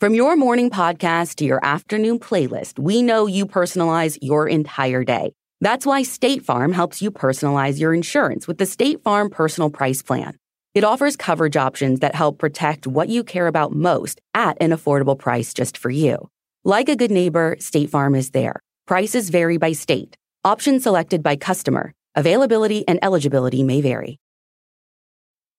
From your morning podcast to your afternoon playlist, we know you personalize your entire day. That's why State Farm helps you personalize your insurance with the State Farm Personal Price Plan. It offers coverage options that help protect what you care about most at an affordable price just for you. Like a good neighbor, State Farm is there. Prices vary by state. Options selected by customer. Availability and eligibility may vary.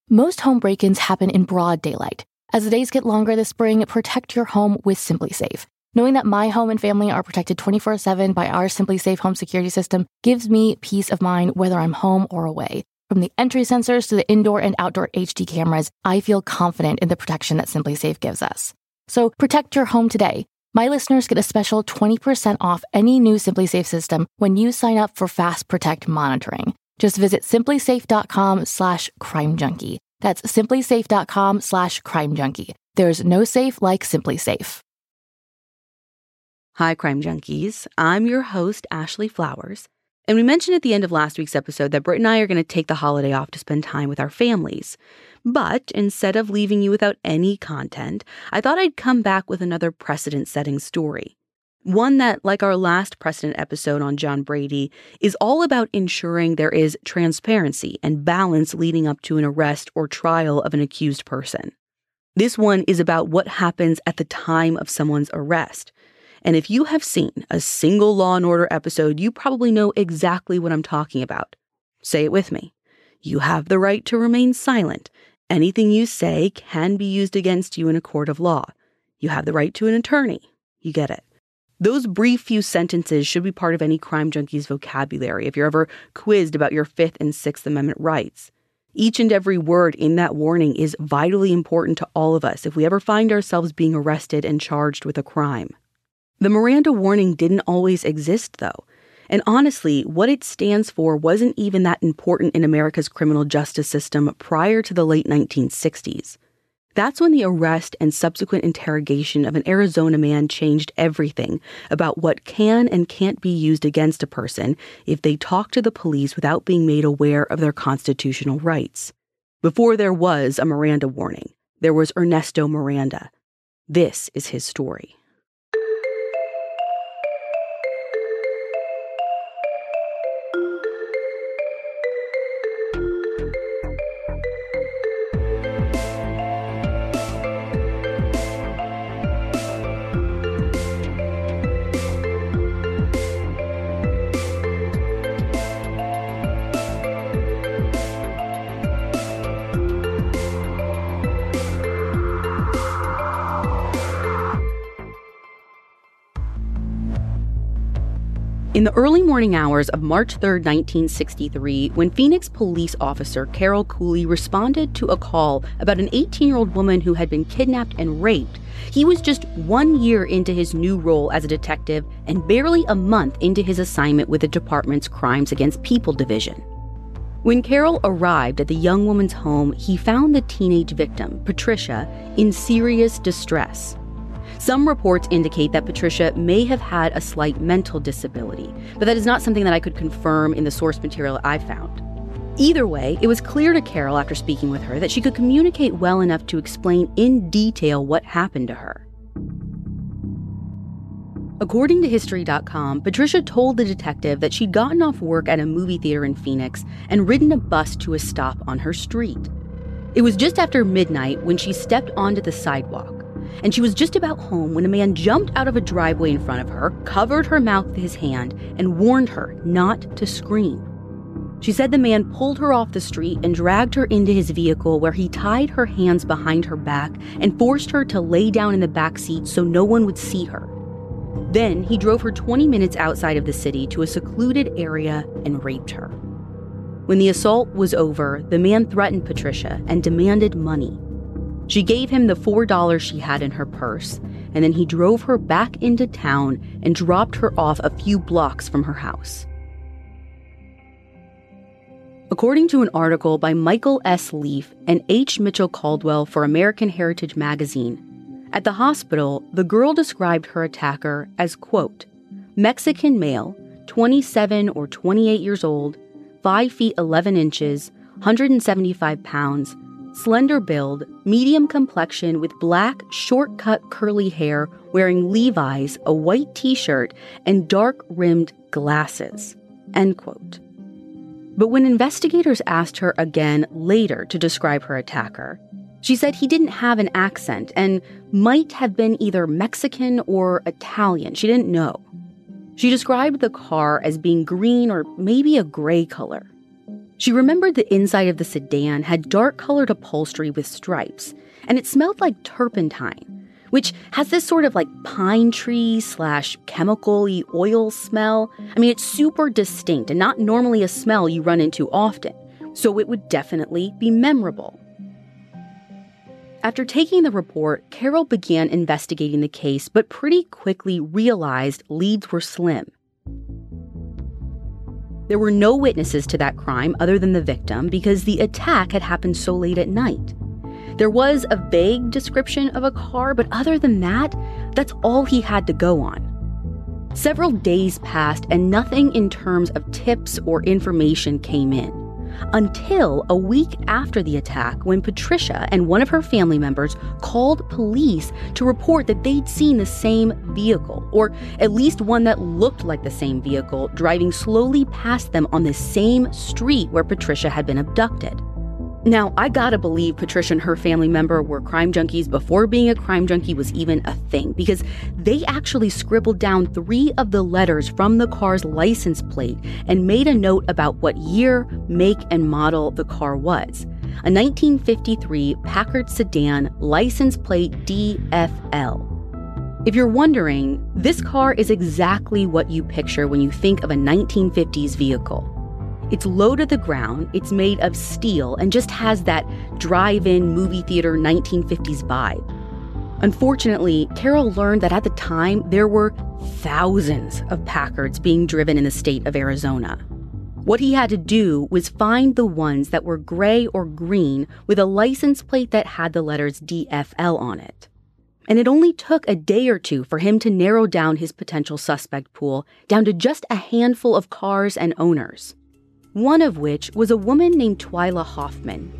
Most home break ins happen in broad daylight. As the days get longer this spring, protect your home with SimpliSafe. Knowing that my home and family are protected 24 7 by our SimpliSafe home security system gives me peace of mind whether I'm home or away. From the entry sensors to the indoor and outdoor HD cameras, I feel confident in the protection that SimpliSafe gives us. So protect your home today. My listeners get a special 20% off any new SimpliSafe system when you sign up for Fast Protect monitoring. Just visit simplisafe.com slash crime junkie. That's simplisafe.com slash crime junkie. There's no safe like SimpliSafe. Hi, Crime Junkies. I'm your host, Ashley Flowers. And we mentioned at the end of last week's episode that Britt and I are going to take the holiday off to spend time with our families. But instead of leaving you without any content, I thought I'd come back with another precedent setting story. One that, like our last precedent episode on John Brady, is all about ensuring there is transparency and balance leading up to an arrest or trial of an accused person. This one is about what happens at the time of someone's arrest. And if you have seen a single Law and Order episode, you probably know exactly what I'm talking about. Say it with me. You have the right to remain silent. Anything you say can be used against you in a court of law. You have the right to an attorney. You get it. Those brief few sentences should be part of any crime junkie's vocabulary if you're ever quizzed about your Fifth and Sixth Amendment rights. Each and every word in that warning is vitally important to all of us if we ever find ourselves being arrested and charged with a crime. The Miranda warning didn't always exist, though. And honestly, what it stands for wasn't even that important in America's criminal justice system prior to the late 1960s. That's when the arrest and subsequent interrogation of an Arizona man changed everything about what can and can't be used against a person if they talk to the police without being made aware of their constitutional rights. Before there was a Miranda warning, there was Ernesto Miranda. This is his story. In the early morning hours of March 3, 1963, when Phoenix police officer Carroll Cooley responded to a call about an 18 year old woman who had been kidnapped and raped, he was just one year into his new role as a detective and barely a month into his assignment with the department's Crimes Against People Division. When Carroll arrived at the young woman's home, he found the teenage victim, Patricia, in serious distress. Some reports indicate that Patricia may have had a slight mental disability, but that is not something that I could confirm in the source material I found. Either way, it was clear to Carroll after speaking with her that she could communicate well enough to explain in detail what happened to her. According to History.com, Patricia told the detective that she'd gotten off work at a movie theater in Phoenix and ridden a bus to a stop on her street. It was just after midnight when she stepped onto the sidewalk and she was just about home when a man jumped out of a driveway in front of her, covered her mouth with his hand, and warned her not to scream. She said the man pulled her off the street and dragged her into his vehicle where he tied her hands behind her back and forced her to lay down in the back seat so no one would see her. Then he drove her 20 minutes outside of the city to a secluded area and raped her. When the assault was over, the man threatened Patricia and demanded money. She gave him the $4 she had in her purse, and then he drove her back into town and dropped her off a few blocks from her house. According to an article by Michael S. Lief and H. Mitchell Caldwell for American Heritage Magazine, at the hospital, the girl described her attacker as, quote, Mexican male, 27 or 28 years old, 5 feet 11 inches, 175 pounds, slender build, medium complexion with black, short cut curly hair, wearing Levi's, a white t shirt, and dark rimmed glasses. End quote. But when investigators asked her again later to describe her attacker, she said he didn't have an accent and might have been either Mexican or Italian. She didn't know. She described the car as being green or maybe a gray color. She remembered the inside of the sedan had dark colored upholstery with stripes, and it smelled like turpentine, which has this sort of like pine tree slash chemical oil smell. I mean, it's super distinct and not normally a smell you run into often, so it would definitely be memorable. After taking the report, Carroll began investigating the case, but pretty quickly realized leads were slim. There were no witnesses to that crime other than the victim because the attack had happened so late at night. There was a vague description of a car, but other than that, that's all he had to go on. Several days passed and nothing in terms of tips or information came in until a week after the attack when Patricia and one of her family members called police to report that they'd seen the same vehicle, or at least one that looked like the same vehicle, driving slowly past them on the same street where Patricia had been abducted. Now, I gotta believe Patricia and her family member were crime junkies before being a crime junkie was even a thing, because they actually scribbled down three of the letters from the car's license plate and made a note about what year, make, and model the car was. A 1953 Packard sedan license plate DFL. If you're wondering, this car is exactly what you picture when you think of a 1950s vehicle. It's low to the ground, it's made of steel, and just has that drive in movie theater 1950s vibe. Unfortunately, Carroll learned that at the time there were thousands of Packards being driven in the state of Arizona. What he had to do was find the ones that were gray or green with a license plate that had the letters DFL on it. And it only took a day or two for him to narrow down his potential suspect pool down to just a handful of cars and owners one of which was a woman named Twyla Hoffman.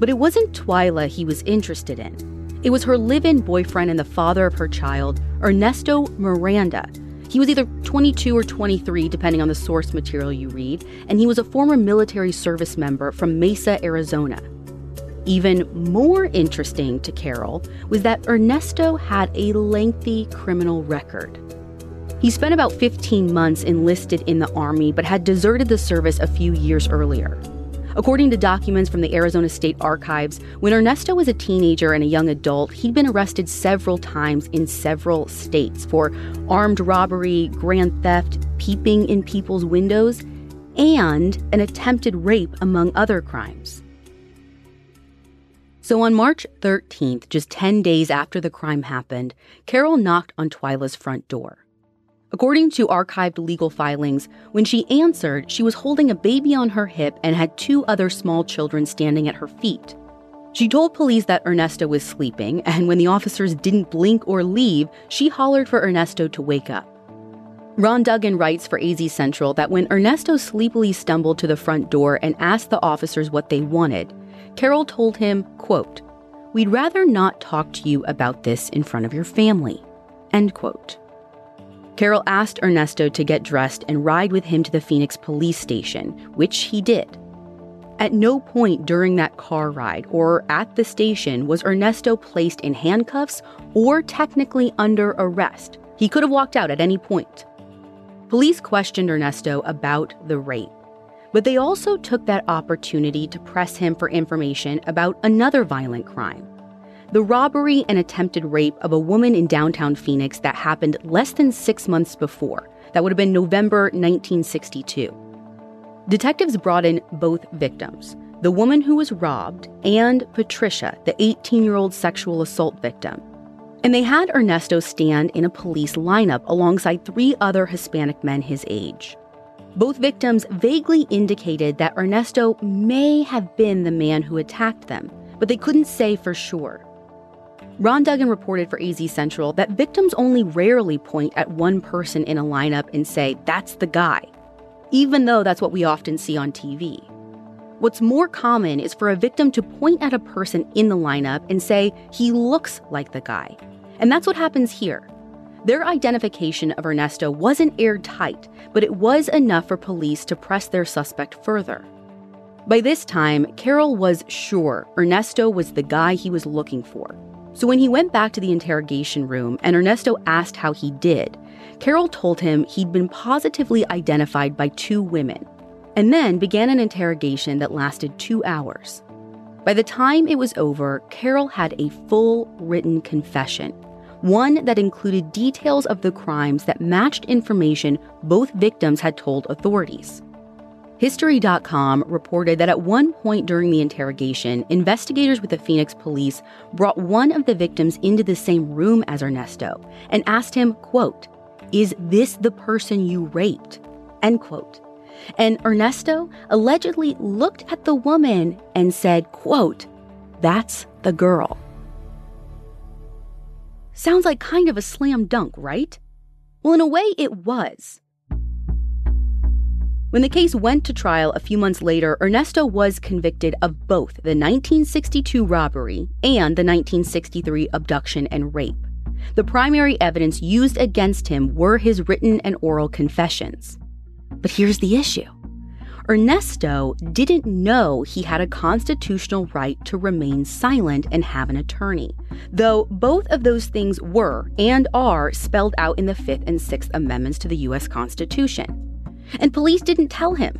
But it wasn't Twyla he was interested in. It was her live in boyfriend and the father of her child, Ernesto Miranda. He was either 22 or 23, depending on the source material you read, and he was a former military service member from Mesa, Arizona. Even more interesting to Carroll was that Ernesto had a lengthy criminal record. He spent about 15 months enlisted in the Army, but had deserted the service a few years earlier. According to documents from the Arizona State Archives, when Ernesto was a teenager and a young adult, he'd been arrested several times in several states for armed robbery, grand theft, peeping in people's windows, and an attempted rape, among other crimes. So on March 13th, just 10 days after the crime happened, Carroll knocked on Twyla's front door. According to archived legal filings, when she answered, she was holding a baby on her hip and had two other small children standing at her feet. She told police that Ernesto was sleeping, and when the officers didn't blink or leave, she hollered for Ernesto to wake up. Ron Dungan writes for AZ Central that when Ernesto sleepily stumbled to the front door and asked the officers what they wanted, Carroll told him, quote, We'd rather not talk to you about this in front of your family. End quote. Carroll asked Ernesto to get dressed and ride with him to the Phoenix police station, which he did. At no point during that car ride or at the station was Ernesto placed in handcuffs or technically under arrest. He could have walked out at any point. Police questioned Ernesto about the rape, but they also took that opportunity to press him for information about another violent crime the robbery and attempted rape of a woman in downtown Phoenix that happened less than six months before. That would have been November 1962. Detectives brought in both victims the woman who was robbed and Patricia, the 18 year old sexual assault victim. And they had Ernesto stand in a police lineup alongside three other Hispanic men his age. Both victims vaguely indicated that Ernesto may have been the man who attacked them, but they couldn't say for sure. Ron Dungan reported for AZ Central that victims only rarely point at one person in a lineup and say, that's the guy, even though that's what we often see on TV. What's more common is for a victim to point at a person in the lineup and say, he looks like the guy. And that's what happens here. Their identification of Ernesto wasn't airtight, but it was enough for police to press their suspect further. By this time, Carroll was sure Ernesto was the guy he was looking for. So when he went back to the interrogation room and Ernesto asked how he did, Carroll told him he'd been positively identified by two women, and then began an interrogation that lasted two hours. By the time it was over, Carroll had a full written confession, one that included details of the crimes that matched information both victims had told authorities. History.com reported that at one point during the interrogation, investigators with the Phoenix police brought one of the victims into the same room as Ernesto and asked him, quote, "Is this the person you raped?" End quote. And Ernesto allegedly looked at the woman and said, quote, "That's the girl." Sounds like kind of a slam dunk, right? Well, in a way, it was. When the case went to trial a few months later, Ernesto was convicted of both the 1962 robbery and the 1963 abduction and rape. The primary evidence used against him were his written and oral confessions. But here's the issue Ernesto didn't know he had a constitutional right to remain silent and have an attorney, though both of those things were and are spelled out in the Fifth and Sixth Amendments to the U.S. Constitution. And police didn't tell him.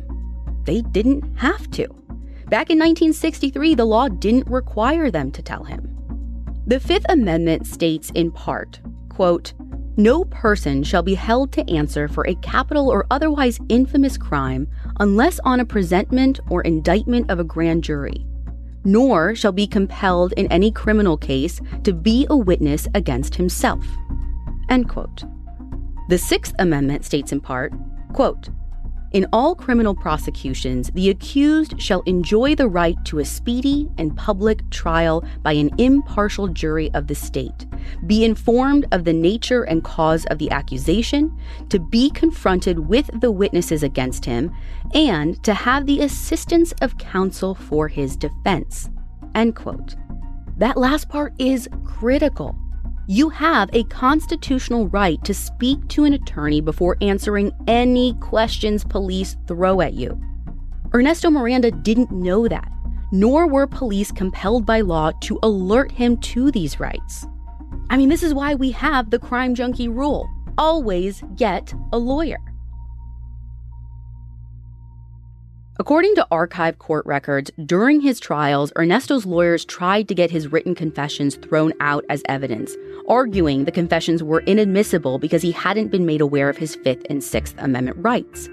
They didn't have to. Back in 1963, the law didn't require them to tell him. The Fifth Amendment states in part, quote, no person shall be held to answer for a capital or otherwise infamous crime unless on a presentment or indictment of a grand jury, nor shall be compelled in any criminal case to be a witness against himself. End quote. The Sixth Amendment states in part, quote, in all criminal prosecutions, the accused shall enjoy the right to a speedy and public trial by an impartial jury of the state, be informed of the nature and cause of the accusation, to be confronted with the witnesses against him, and to have the assistance of counsel for his defense. End quote. That last part is critical. You have a constitutional right to speak to an attorney before answering any questions police throw at you. Ernesto Miranda didn't know that, nor were police compelled by law to alert him to these rights. I mean, this is why we have the crime junkie rule always get a lawyer. According to archive court records, during his trials, Ernesto's lawyers tried to get his written confessions thrown out as evidence, arguing the confessions were inadmissible because he hadn't been made aware of his Fifth and Sixth Amendment rights.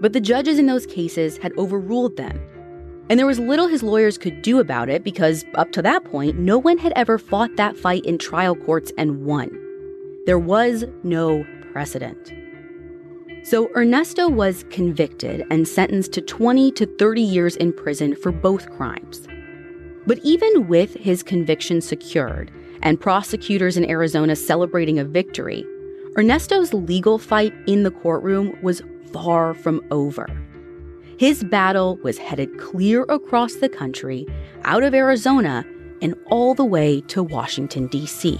But the judges in those cases had overruled them. And there was little his lawyers could do about it because, up to that point, no one had ever fought that fight in trial courts and won. There was no precedent. So Ernesto was convicted and sentenced to 20 to 30 years in prison for both crimes. But even with his conviction secured and prosecutors in Arizona celebrating a victory, Ernesto's legal fight in the courtroom was far from over. His battle was headed clear across the country, out of Arizona, and all the way to Washington, D.C.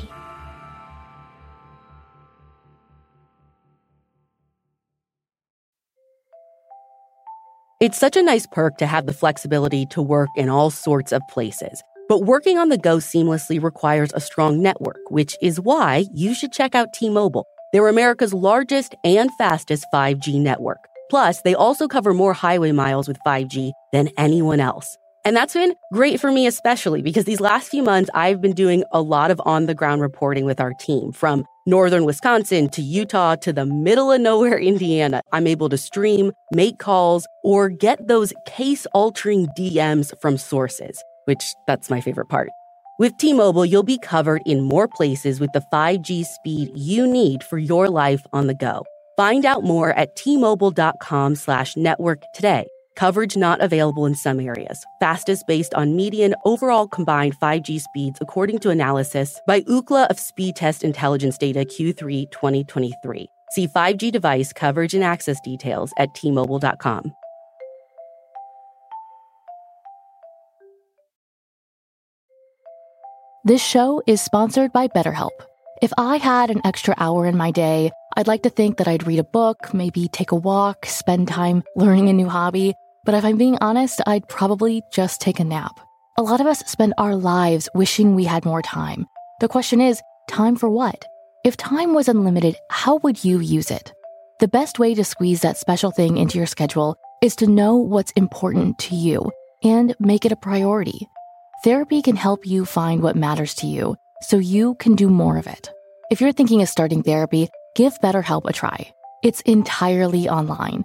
It's such a nice perk to have the flexibility to work in all sorts of places. But working on the go seamlessly requires a strong network, which is why you should check out T Mobile. They're America's largest and fastest 5G network. Plus, they also cover more highway miles with 5G than anyone else. And that's been great for me, especially because these last few months, I've been doing a lot of on the ground reporting with our team from northern Wisconsin to Utah to the middle of nowhere, Indiana. I'm able to stream, make calls, or get those case altering DMs from sources, which that's my favorite part. With T-Mobile, you'll be covered in more places with the 5G speed you need for your life on the go. Find out more at T-Mobile.com slash network today. Coverage not available in some areas. Fastest based on median overall combined 5G speeds according to analysis by Ookla of Speedtest Intelligence Data Q3 2023. See 5G device coverage and access details at tmobile.com. This show is sponsored by BetterHelp. If I had an extra hour in my day, I'd like to think that I'd read a book, maybe take a walk, spend time learning a new hobby. But if I'm being honest, I'd probably just take a nap. A lot of us spend our lives wishing we had more time. The question is, time for what? If time was unlimited, how would you use it? The best way to squeeze that special thing into your schedule is to know what's important to you and make it a priority. Therapy can help you find what matters to you so you can do more of it. If you're thinking of starting therapy, give BetterHelp a try. It's entirely online,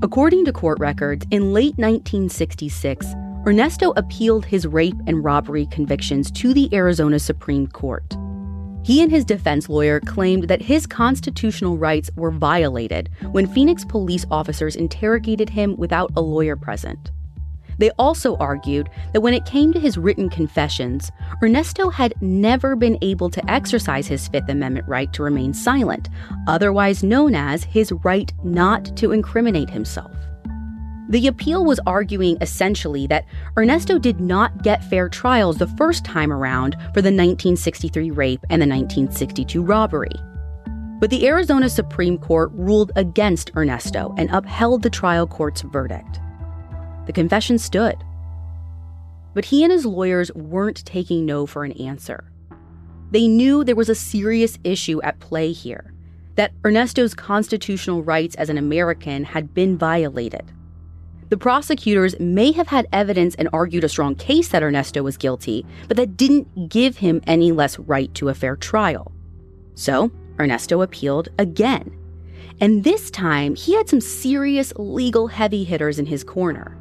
According to court records, in late 1966, Ernesto appealed his rape and robbery convictions to the Arizona Supreme Court. He and his defense lawyer claimed that his constitutional rights were violated when Phoenix police officers interrogated him without a lawyer present. They also argued that when it came to his written confessions, Ernesto had never been able to exercise his Fifth Amendment right to remain silent, otherwise known as his right not to incriminate himself. The appeal was arguing essentially that Ernesto did not get fair trials the first time around for the 1963 rape and the 1962 robbery. But the Arizona Supreme Court ruled against Ernesto and upheld the trial court's verdict. The confession stood. But he and his lawyers weren't taking no for an answer. They knew there was a serious issue at play here that Ernesto's constitutional rights as an American had been violated. The prosecutors may have had evidence and argued a strong case that Ernesto was guilty, but that didn't give him any less right to a fair trial. So, Ernesto appealed again. And this time, he had some serious legal heavy hitters in his corner.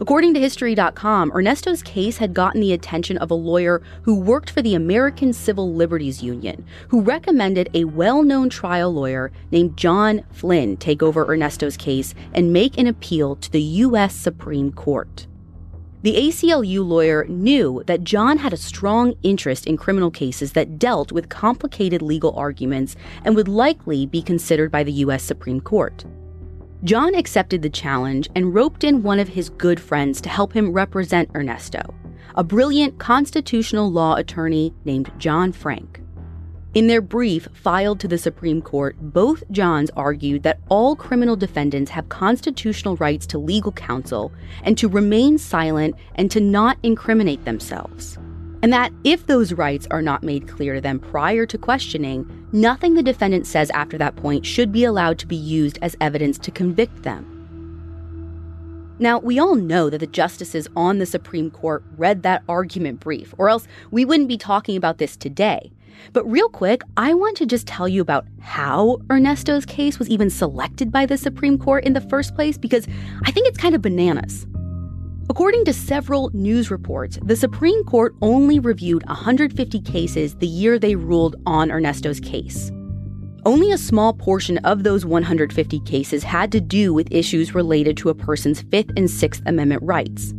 According to History.com, Ernesto's case had gotten the attention of a lawyer who worked for the American Civil Liberties Union, who recommended a well known trial lawyer named John Flynn take over Ernesto's case and make an appeal to the U.S. Supreme Court. The ACLU lawyer knew that John had a strong interest in criminal cases that dealt with complicated legal arguments and would likely be considered by the U.S. Supreme Court. John accepted the challenge and roped in one of his good friends to help him represent Ernesto, a brilliant constitutional law attorney named John Frank. In their brief filed to the Supreme Court, both Johns argued that all criminal defendants have constitutional rights to legal counsel and to remain silent and to not incriminate themselves and that if those rights are not made clear to them prior to questioning, nothing the defendant says after that point should be allowed to be used as evidence to convict them. Now, we all know that the justices on the Supreme Court read that argument brief, or else we wouldn't be talking about this today. But real quick, I want to just tell you about how Ernesto's case was even selected by the Supreme Court in the first place, because I think it's kind of bananas. According to several news reports, the Supreme Court only reviewed 150 cases the year they ruled on Ernesto's case. Only a small portion of those 150 cases had to do with issues related to a person's Fifth and Sixth Amendment rights.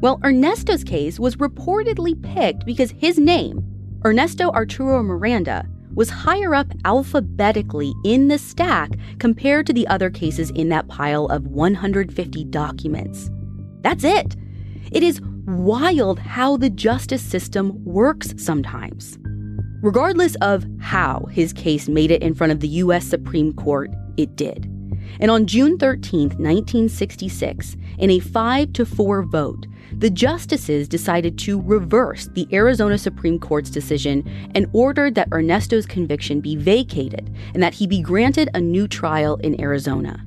Well, Ernesto's case was reportedly picked because his name, Ernesto Arturo Miranda, was higher up alphabetically in the stack compared to the other cases in that pile of 150 documents. That's it. It is wild how the justice system works sometimes. Regardless of how his case made it in front of the U.S. Supreme Court, it did. And on June 13, 1966, in a 5 to 4 vote, the justices decided to reverse the Arizona Supreme Court's decision and ordered that Ernesto's conviction be vacated and that he be granted a new trial in Arizona.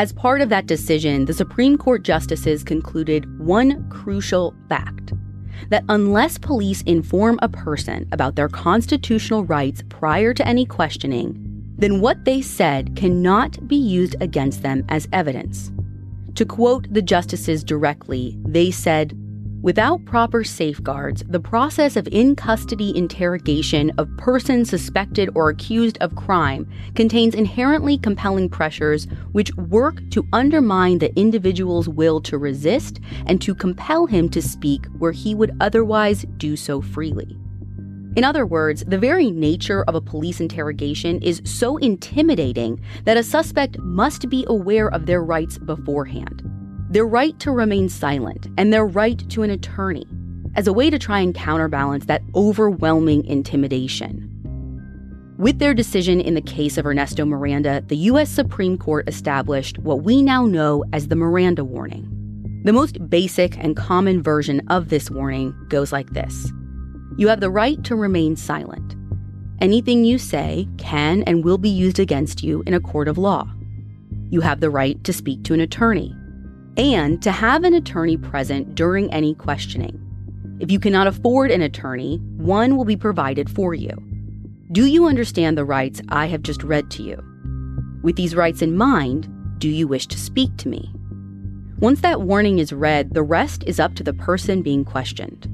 As part of that decision, the Supreme Court justices concluded one crucial fact that unless police inform a person about their constitutional rights prior to any questioning, then what they said cannot be used against them as evidence. To quote the justices directly, they said, Without proper safeguards, the process of in custody interrogation of persons suspected or accused of crime contains inherently compelling pressures which work to undermine the individual's will to resist and to compel him to speak where he would otherwise do so freely. In other words, the very nature of a police interrogation is so intimidating that a suspect must be aware of their rights beforehand their right to remain silent, and their right to an attorney as a way to try and counterbalance that overwhelming intimidation. With their decision in the case of Ernesto Miranda, the U.S. Supreme Court established what we now know as the Miranda warning. The most basic and common version of this warning goes like this You have the right to remain silent. Anything you say can and will be used against you in a court of law. You have the right to speak to an attorney and to have an attorney present during any questioning. If you cannot afford an attorney, one will be provided for you. Do you understand the rights I have just read to you? With these rights in mind, do you wish to speak to me? Once that warning is read, the rest is up to the person being questioned.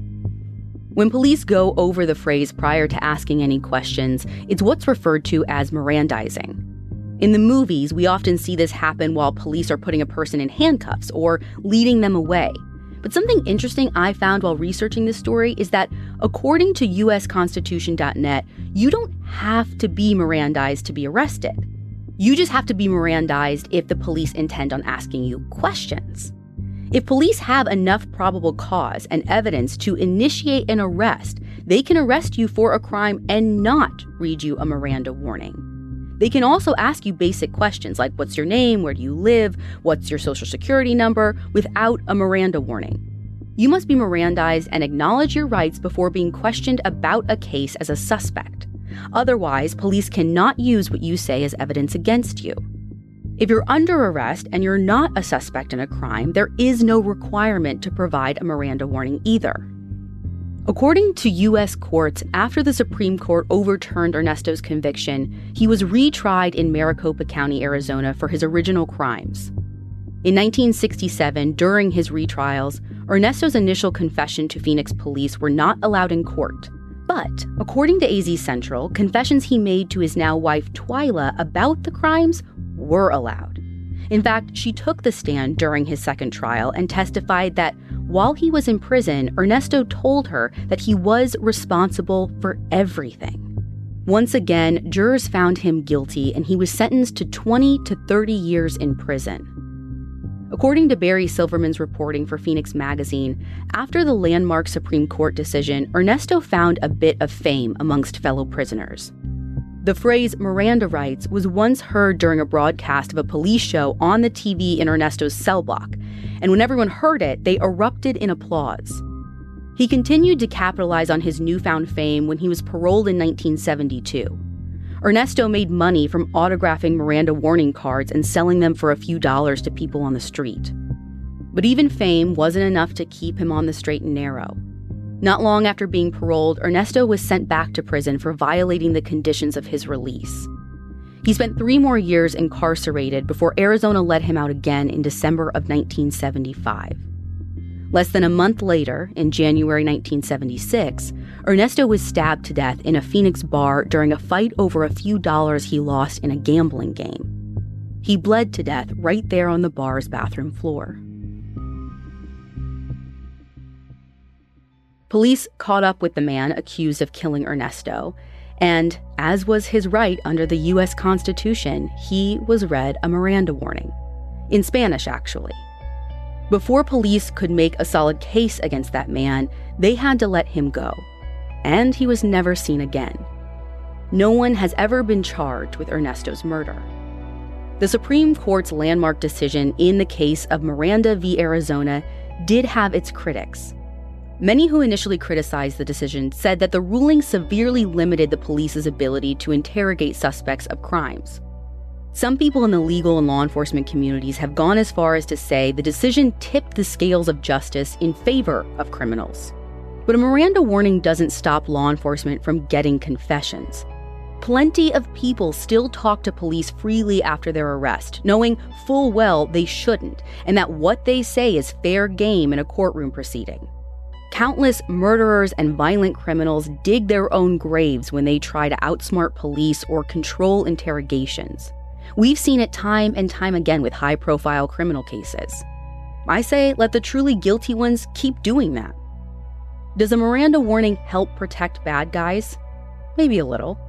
When police go over the phrase prior to asking any questions, it's what's referred to as Mirandizing. In the movies, we often see this happen while police are putting a person in handcuffs or leading them away. But something interesting I found while researching this story is that according to usconstitution.net, you don't have to be Mirandized to be arrested. You just have to be Mirandized if the police intend on asking you questions. If police have enough probable cause and evidence to initiate an arrest, they can arrest you for a crime and not read you a Miranda warning. They can also ask you basic questions like what's your name, where do you live, what's your social security number, without a Miranda warning. You must be Mirandized and acknowledge your rights before being questioned about a case as a suspect. Otherwise, police cannot use what you say as evidence against you. If you're under arrest and you're not a suspect in a crime, there is no requirement to provide a Miranda warning either. According to U.S. courts, after the Supreme Court overturned Ernesto's conviction, he was retried in Maricopa County, Arizona for his original crimes. In 1967, during his retrials, Ernesto's initial confession to Phoenix police were not allowed in court. But, according to AZ Central, confessions he made to his now wife Twyla about the crimes were allowed. In fact, she took the stand during his second trial and testified that while he was in prison, Ernesto told her that he was responsible for everything. Once again, jurors found him guilty and he was sentenced to 20 to 30 years in prison. According to Barry Silverman's reporting for Phoenix Magazine, after the landmark Supreme Court decision, Ernesto found a bit of fame amongst fellow prisoners. The phrase Miranda rights was once heard during a broadcast of a police show on the TV in Ernesto's cell block, and when everyone heard it, they erupted in applause. He continued to capitalize on his newfound fame when he was paroled in 1972. Ernesto made money from autographing Miranda warning cards and selling them for a few dollars to people on the street. But even fame wasn't enough to keep him on the straight and narrow. Not long after being paroled, Ernesto was sent back to prison for violating the conditions of his release. He spent three more years incarcerated before Arizona let him out again in December of 1975. Less than a month later, in January 1976, Ernesto was stabbed to death in a Phoenix bar during a fight over a few dollars he lost in a gambling game. He bled to death right there on the bar's bathroom floor. Police caught up with the man accused of killing Ernesto and, as was his right under the U.S. Constitution, he was read a Miranda warning. In Spanish, actually. Before police could make a solid case against that man, they had to let him go. And he was never seen again. No one has ever been charged with Ernesto's murder. The Supreme Court's landmark decision in the case of Miranda v. Arizona did have its critics. Many who initially criticized the decision said that the ruling severely limited the police's ability to interrogate suspects of crimes. Some people in the legal and law enforcement communities have gone as far as to say the decision tipped the scales of justice in favor of criminals. But a Miranda warning doesn't stop law enforcement from getting confessions. Plenty of people still talk to police freely after their arrest, knowing full well they shouldn't, and that what they say is fair game in a courtroom proceeding. Countless murderers and violent criminals dig their own graves when they try to outsmart police or control interrogations. We've seen it time and time again with high profile criminal cases. I say let the truly guilty ones keep doing that. Does a Miranda warning help protect bad guys? Maybe a little.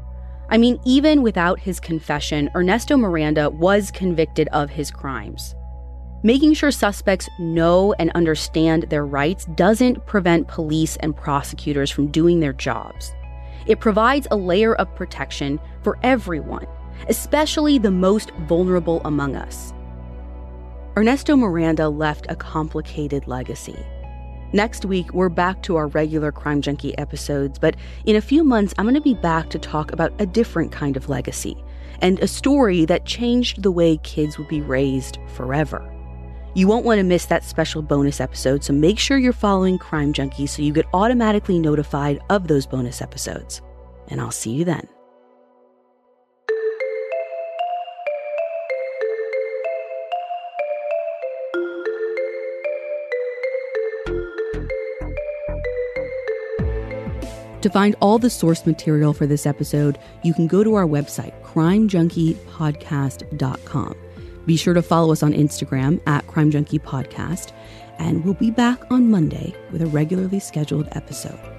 I mean, even without his confession, Ernesto Miranda was convicted of his crimes. Making sure suspects know and understand their rights doesn't prevent police and prosecutors from doing their jobs. It provides a layer of protection for everyone, especially the most vulnerable among us. Ernesto Miranda left a complicated legacy. Next week, we're back to our regular Crime Junkie episodes, but in a few months, I'm going to be back to talk about a different kind of legacy and a story that changed the way kids would be raised forever. You won't want to miss that special bonus episode, so make sure you're following Crime Junkie so you get automatically notified of those bonus episodes. And I'll see you then. To find all the source material for this episode, you can go to our website, crimejunkiepodcast.com. Be sure to follow us on Instagram at Crime Junkie Podcast, and we'll be back on Monday with a regularly scheduled episode.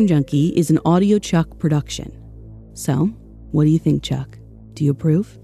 Crime Junkie is an audiochuck production. So, what do you think, Chuck? Do you approve?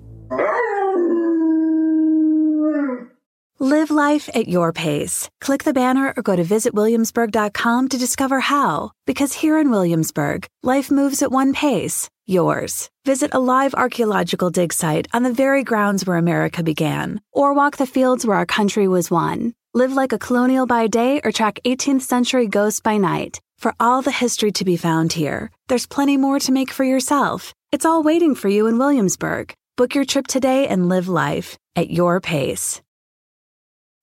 Live life at your pace. Click the banner or go to visitwilliamsburg.com to discover how. Because here in Williamsburg, life moves at one pace, yours. Visit a live archaeological dig site on the very grounds where America began, or walk the fields where our country was won. Live like a colonial by day or track 18th century ghosts by night. For all the history to be found here, there's plenty more to make for yourself. It's all waiting for you in Williamsburg. Book your trip today and live life at your pace.